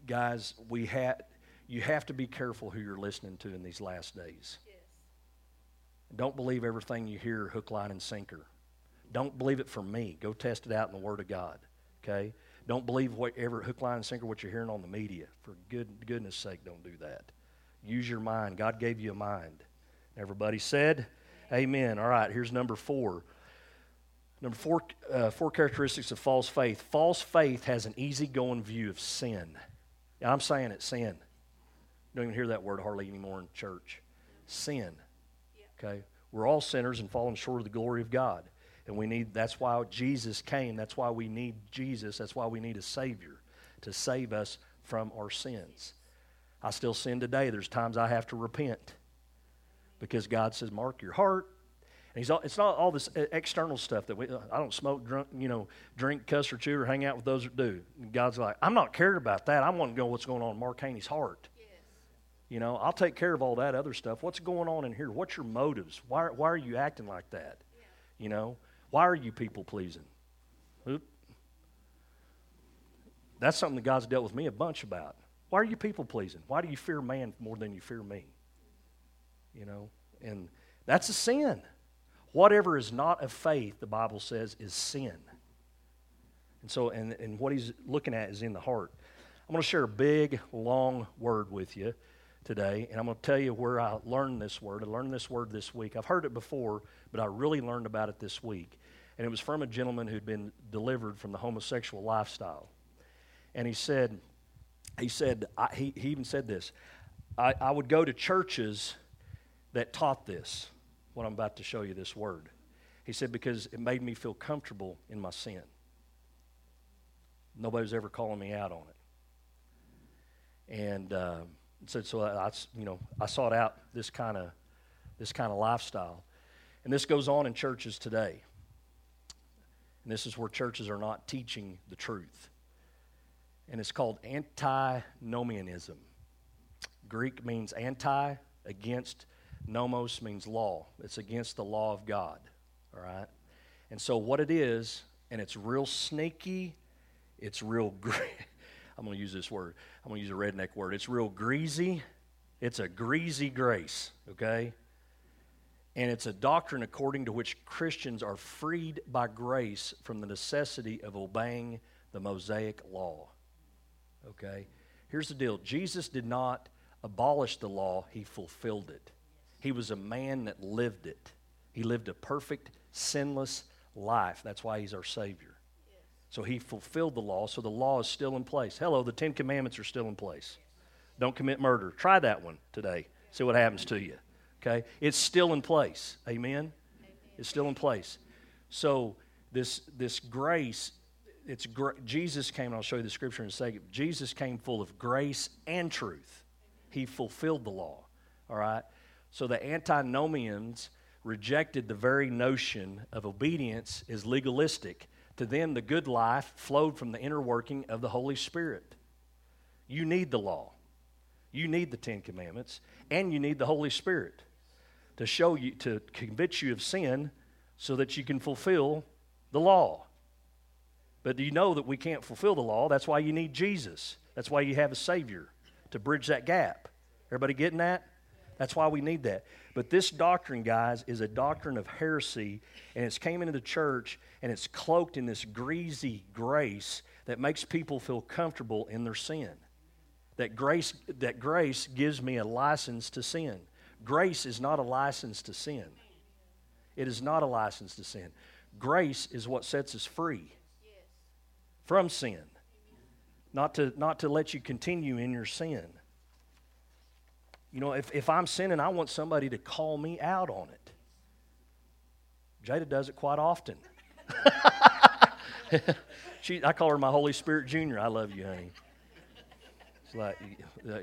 guys, we ha- you have to be careful who you're listening to in these last days. Yes. Don't believe everything you hear hook, line, and sinker. Don't believe it from me. Go test it out in the Word of God. Okay? Don't believe whatever hook, line, and sinker what you're hearing on the media. For good goodness sake, don't do that. Use your mind. God gave you a mind. Everybody said, Amen. All right, here's number four. Number four, uh, four characteristics of false faith. False faith has an easygoing view of sin. I'm saying it, sin. Don't even hear that word hardly anymore in church. Sin. Okay? We're all sinners and falling short of the glory of God. And we need that's why Jesus came. That's why we need Jesus. That's why we need a Savior to save us from our sins. I still sin today. There's times I have to repent because God says, "Mark your heart." And he's all, it's not all this external stuff that we. Uh, I don't smoke, drunk, you know, drink, cuss, or chew, or hang out with those that do. And God's like, I'm not cared about that. I want to know what's going on in Mark Haney's heart. Yes. You know, I'll take care of all that other stuff. What's going on in here? What's your motives? Why, why are you acting like that? Yeah. You know, why are you people pleasing? Oop. That's something that God's dealt with me a bunch about. Why are you people pleasing? Why do you fear man more than you fear me? You know, and that's a sin. Whatever is not of faith, the Bible says, is sin. And so, and, and what he's looking at is in the heart. I'm going to share a big, long word with you today, and I'm going to tell you where I learned this word. I learned this word this week. I've heard it before, but I really learned about it this week. And it was from a gentleman who'd been delivered from the homosexual lifestyle. And he said, he said, I, he, he even said this I, I would go to churches that taught this, what I'm about to show you this word. He said, because it made me feel comfortable in my sin. Nobody was ever calling me out on it. And uh, said, so I, you know, I sought out this kind of this kind of lifestyle. And this goes on in churches today. And this is where churches are not teaching the truth and it's called antinomianism. Greek means anti, against. Nomos means law. It's against the law of God. All right? And so, what it is, and it's real sneaky, it's real, gre- *laughs* I'm going to use this word. I'm going to use a redneck word. It's real greasy. It's a greasy grace, okay? And it's a doctrine according to which Christians are freed by grace from the necessity of obeying the Mosaic law. Okay? Here's the deal Jesus did not abolish the law, he fulfilled it. He was a man that lived it. He lived a perfect, sinless life. That's why he's our Savior. So he fulfilled the law, so the law is still in place. Hello, the Ten Commandments are still in place. Don't commit murder. Try that one today. See what happens to you. Okay? It's still in place. Amen? It's still in place. So this, this grace it's Jesus came, and I'll show you the scripture in a second. Jesus came full of grace and truth. He fulfilled the law. All right? So the antinomians rejected the very notion of obedience as legalistic. To them, the good life flowed from the inner working of the Holy Spirit. You need the law, you need the Ten Commandments, and you need the Holy Spirit to show you, to convince you of sin so that you can fulfill the law. But you know that we can't fulfill the law? That's why you need Jesus. That's why you have a Savior to bridge that gap. Everybody getting that? That's why we need that. But this doctrine, guys, is a doctrine of heresy, and it's came into the church, and it's cloaked in this greasy grace that makes people feel comfortable in their sin. That grace, that grace gives me a license to sin. Grace is not a license to sin. It is not a license to sin. Grace is what sets us free from sin, not to, not to let you continue in your sin. You know, if, if I'm sinning, I want somebody to call me out on it. Jada does it quite often. *laughs* she, I call her my Holy Spirit Junior. I love you, honey. It's like,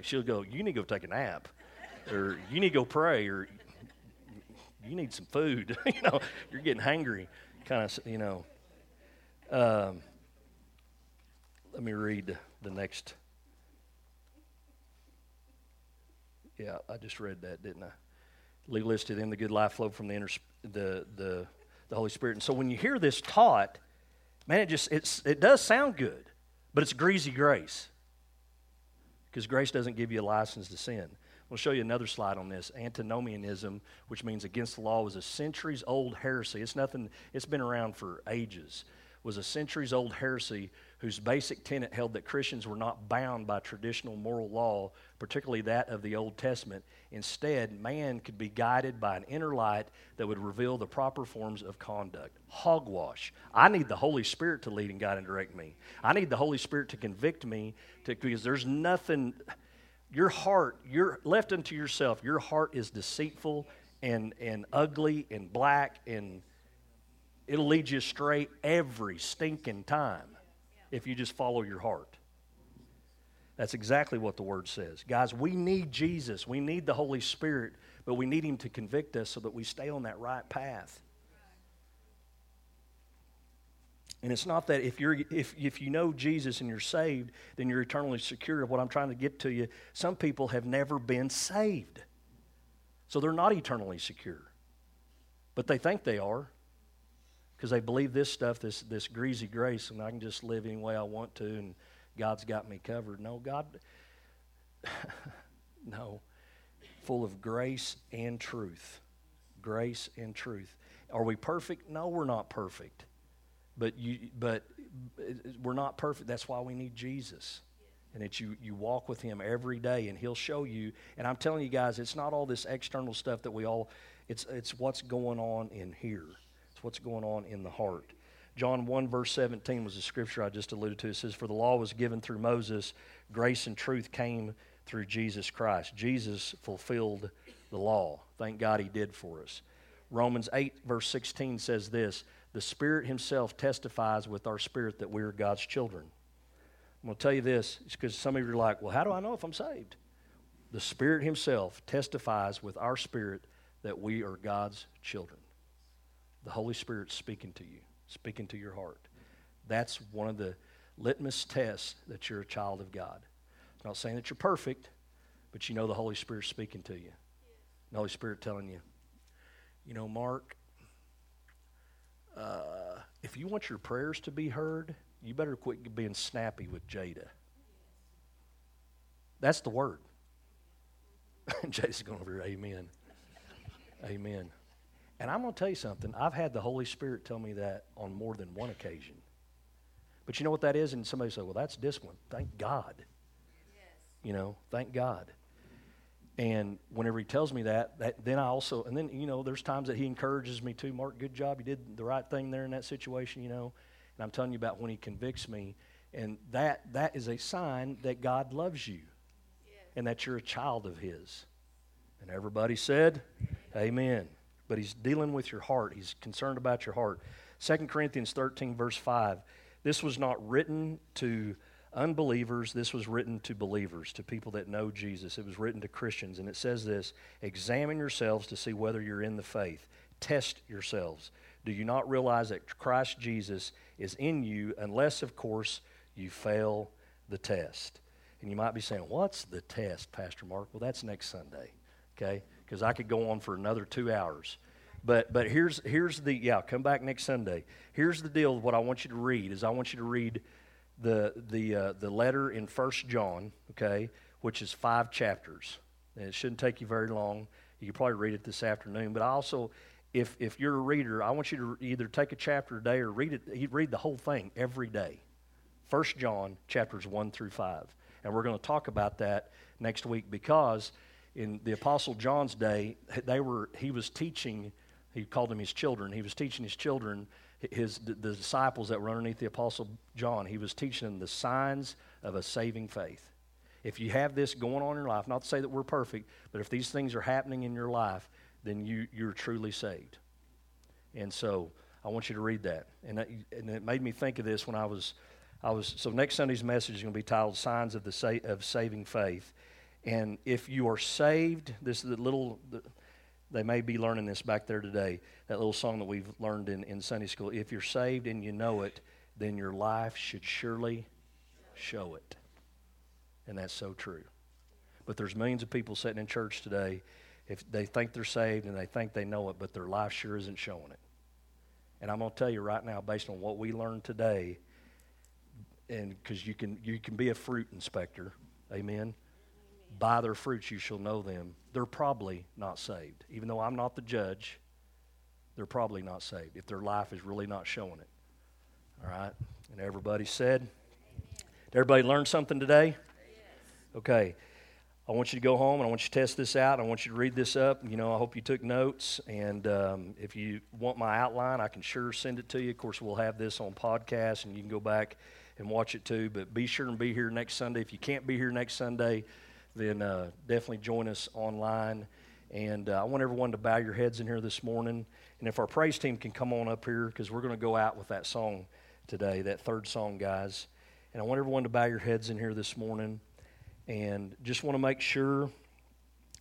she'll go, You need to go take a nap, or you need to go pray, or you need some food. *laughs* you know, you're getting hangry, kind of, you know. Um, let me read the next Yeah, I just read that, didn't I? Legalistic, then the good life flowed from the inner, the the the Holy Spirit. And so when you hear this taught, man, it just it's it does sound good, but it's greasy grace because grace doesn't give you a license to sin. We'll show you another slide on this. Antinomianism, which means against the law, was a centuries old heresy. It's nothing. It's been around for ages. Was a centuries old heresy whose basic tenet held that Christians were not bound by traditional moral law, particularly that of the Old Testament. Instead, man could be guided by an inner light that would reveal the proper forms of conduct. Hogwash. I need the Holy Spirit to lead and guide and direct me. I need the Holy Spirit to convict me to, because there's nothing. Your heart, you're left unto yourself, your heart is deceitful and, and ugly and black, and it'll lead you astray every stinking time if you just follow your heart. That's exactly what the word says. Guys, we need Jesus. We need the Holy Spirit, but we need him to convict us so that we stay on that right path. And it's not that if, you're, if, if you know Jesus and you're saved, then you're eternally secure. What I'm trying to get to you, some people have never been saved. So they're not eternally secure. But they think they are because they believe this stuff, this, this greasy grace, and I can just live any way I want to, and God's got me covered. No, God, *laughs* no, full of grace and truth. Grace and truth. Are we perfect? No, we're not perfect. But you, but uh, we're not perfect. That's why we need Jesus. And that you, you walk with him every day and he'll show you. And I'm telling you guys, it's not all this external stuff that we all, it's, it's what's going on in here. It's what's going on in the heart. John 1, verse 17 was the scripture I just alluded to. It says, For the law was given through Moses, grace and truth came through Jesus Christ. Jesus fulfilled the law. Thank God he did for us. Romans 8, verse 16 says this The Spirit Himself testifies with our spirit that we are God's children. I'm going to tell you this because some of you are like, Well, how do I know if I'm saved? The Spirit Himself testifies with our spirit that we are God's children the Holy Spirit speaking to you, speaking to your heart. That's one of the litmus tests that you're a child of God. I'm not saying that you're perfect, but you know the Holy Spirit speaking to you. The Holy Spirit telling you, you know, Mark, uh, if you want your prayers to be heard, you better quit being snappy with Jada. That's the word. *laughs* Jada's going over here, amen. Amen. And I'm going to tell you something. I've had the Holy Spirit tell me that on more than one occasion. But you know what that is? And somebody say, well, that's discipline. Thank God. Yes. You know, thank God. And whenever he tells me that, that, then I also, and then, you know, there's times that he encourages me too. Mark, good job. You did the right thing there in that situation, you know. And I'm telling you about when he convicts me. And that, that is a sign that God loves you and that you're a child of his. And everybody said, Amen. Amen but he's dealing with your heart. He's concerned about your heart. 2 Corinthians 13, verse 5. This was not written to unbelievers, this was written to believers, to people that know Jesus. It was written to Christians. And it says this Examine yourselves to see whether you're in the faith. Test yourselves. Do you not realize that Christ Jesus is in you, unless, of course, you fail the test? And you might be saying, What's the test, Pastor Mark? Well, that's next Sunday, okay? Because I could go on for another two hours. But, but here's, here's the, yeah, come back next Sunday. Here's the deal what I want you to read is I want you to read the, the, uh, the letter in First John, okay, which is five chapters. And it shouldn't take you very long. You could probably read it this afternoon. But also, if, if you're a reader, I want you to either take a chapter a day or read it, read the whole thing every day. First John chapters 1 through 5. And we're going to talk about that next week because in the Apostle John's day, they were, he was teaching, he called them his children, he was teaching his children, his, the, the disciples that were underneath the Apostle John, he was teaching them the signs of a saving faith. If you have this going on in your life, not to say that we're perfect, but if these things are happening in your life, then you, you're truly saved. And so I want you to read that. And, that, and it made me think of this when I was, I was so next Sunday's message is going to be titled Signs of, the Sa- of Saving Faith. And if you are saved, this is the little, they may be learning this back there today, that little song that we've learned in, in Sunday school. If you're saved and you know it, then your life should surely show it. And that's so true. But there's millions of people sitting in church today, if they think they're saved and they think they know it, but their life sure isn't showing it. And I'm going to tell you right now, based on what we learned today, and because you can you can be a fruit inspector, amen. By their fruits you shall know them. They're probably not saved, even though I'm not the judge. They're probably not saved if their life is really not showing it. All right, and everybody said. Did everybody learn something today? Okay. I want you to go home and I want you to test this out. I want you to read this up. You know, I hope you took notes. And um, if you want my outline, I can sure send it to you. Of course, we'll have this on podcast and you can go back and watch it too. But be sure and be here next Sunday. If you can't be here next Sunday, then uh, definitely join us online. And uh, I want everyone to bow your heads in here this morning. And if our praise team can come on up here, because we're going to go out with that song today, that third song, guys. And I want everyone to bow your heads in here this morning. And just want to make sure,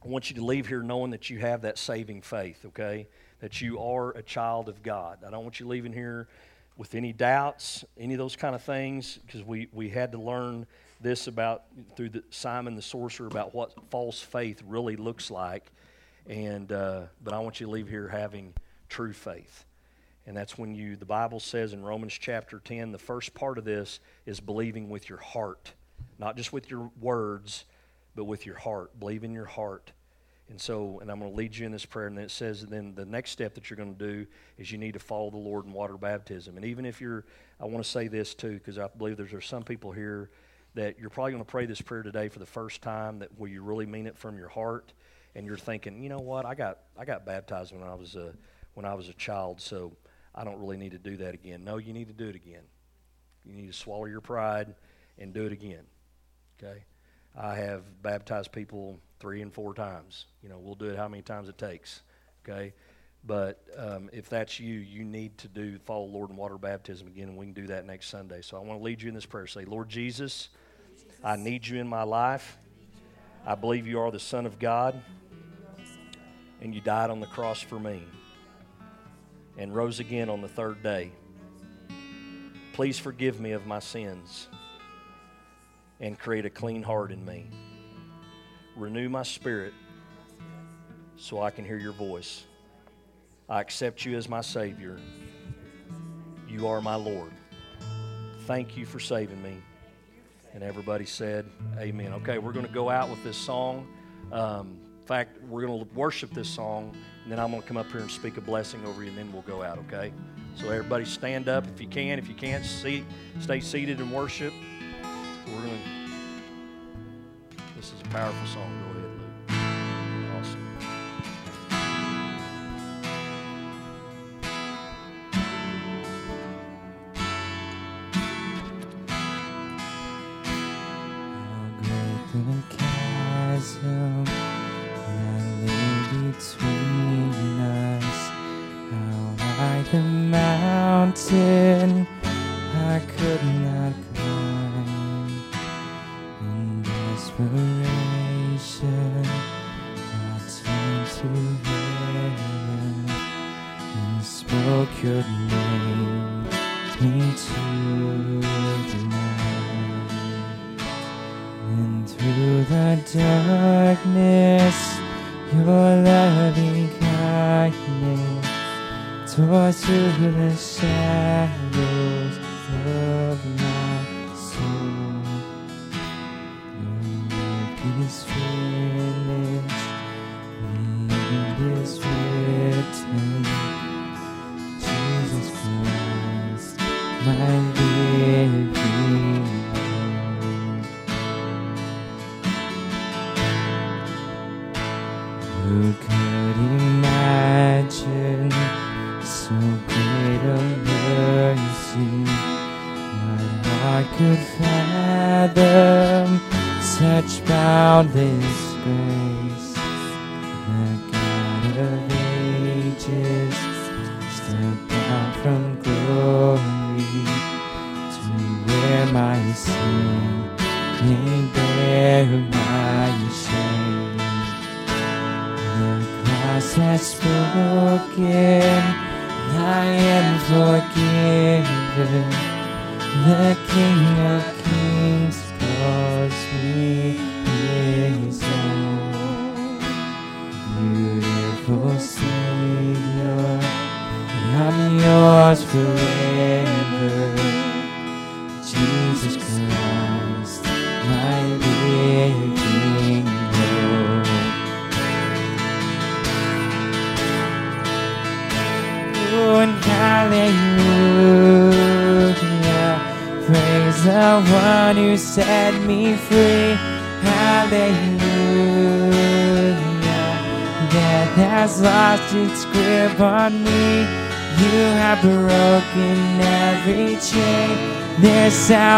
I want you to leave here knowing that you have that saving faith, okay? That you are a child of God. I don't want you leaving here with any doubts, any of those kind of things, because we, we had to learn this about through the, Simon the sorcerer about what false faith really looks like. And uh, but I want you to leave here having true faith. And that's when you, the Bible says in Romans chapter 10, the first part of this is believing with your heart not just with your words, but with your heart. Believe in your heart. And so, and I'm going to lead you in this prayer. And then it says, then the next step that you're going to do is you need to follow the Lord in water baptism. And even if you're, I want to say this too, because I believe there's, there's some people here that you're probably going to pray this prayer today for the first time, that where you really mean it from your heart, and you're thinking, you know what, I got, I got baptized when I was a, when I was a child, so I don't really need to do that again. No, you need to do it again. You need to swallow your pride and do it again. Okay? I have baptized people three and four times. You know, we'll do it how many times it takes. Okay? But um, if that's you, you need to do follow Lord in water baptism again, and we can do that next Sunday. So I want to lead you in this prayer. Say, Lord Jesus, I need you in my life. I believe you are the Son of God, and you died on the cross for me and rose again on the third day. Please forgive me of my sins and create a clean heart in me. Renew my spirit so I can hear your voice. I accept you as my Savior. You are my Lord. Thank you for saving me. And everybody said, Amen. Okay, we're going to go out with this song. Um, in fact, we're going to worship this song, and then I'm going to come up here and speak a blessing over you, and then we'll go out, okay? So, everybody stand up if you can. If you can't, see, stay seated and worship. We're going to, this is a powerful song. Who could imagine so great a mercy? What heart could fathom such boundless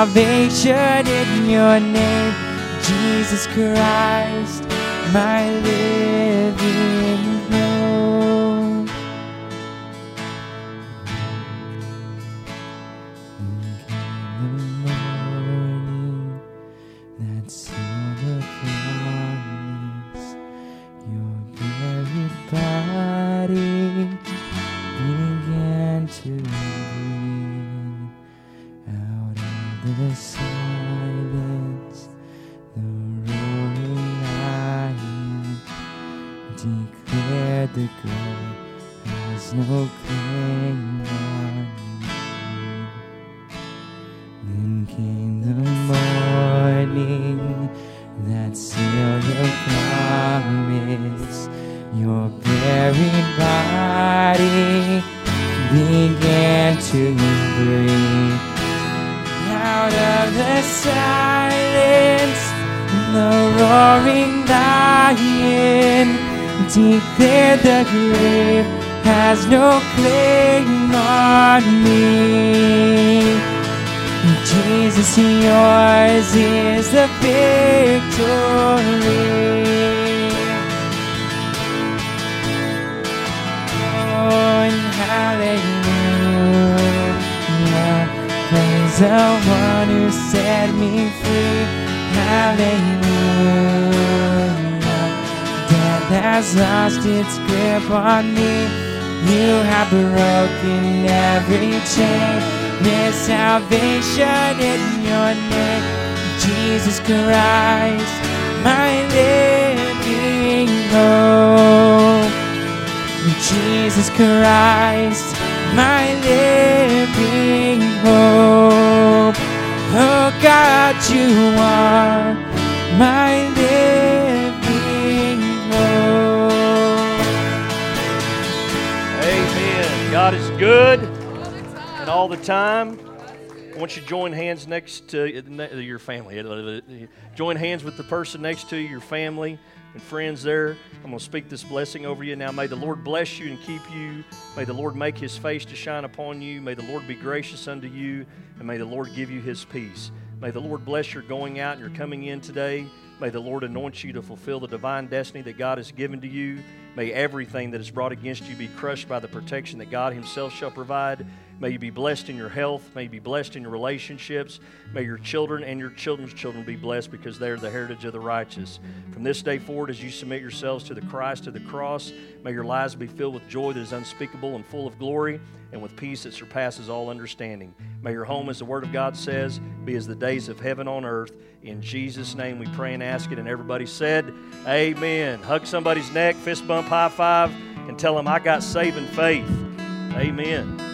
There's God is good and all the time. I want you to join hands next to your family. Join hands with the person next to you, your family and friends there. I'm going to speak this blessing over you now. May the Lord bless you and keep you. May the Lord make his face to shine upon you. May the Lord be gracious unto you. And may the Lord give you his peace. May the Lord bless your going out and your coming in today. May the Lord anoint you to fulfill the divine destiny that God has given to you. May everything that is brought against you be crushed by the protection that God Himself shall provide. May you be blessed in your health. May you be blessed in your relationships. May your children and your children's children be blessed because they are the heritage of the righteous. From this day forward, as you submit yourselves to the Christ of the cross, may your lives be filled with joy that is unspeakable and full of glory and with peace that surpasses all understanding. May your home, as the Word of God says, be as the days of heaven on earth. In Jesus' name we pray and ask it. And everybody said, Amen. Hug somebody's neck, fist bump, high five, and tell them, I got saving faith. Amen.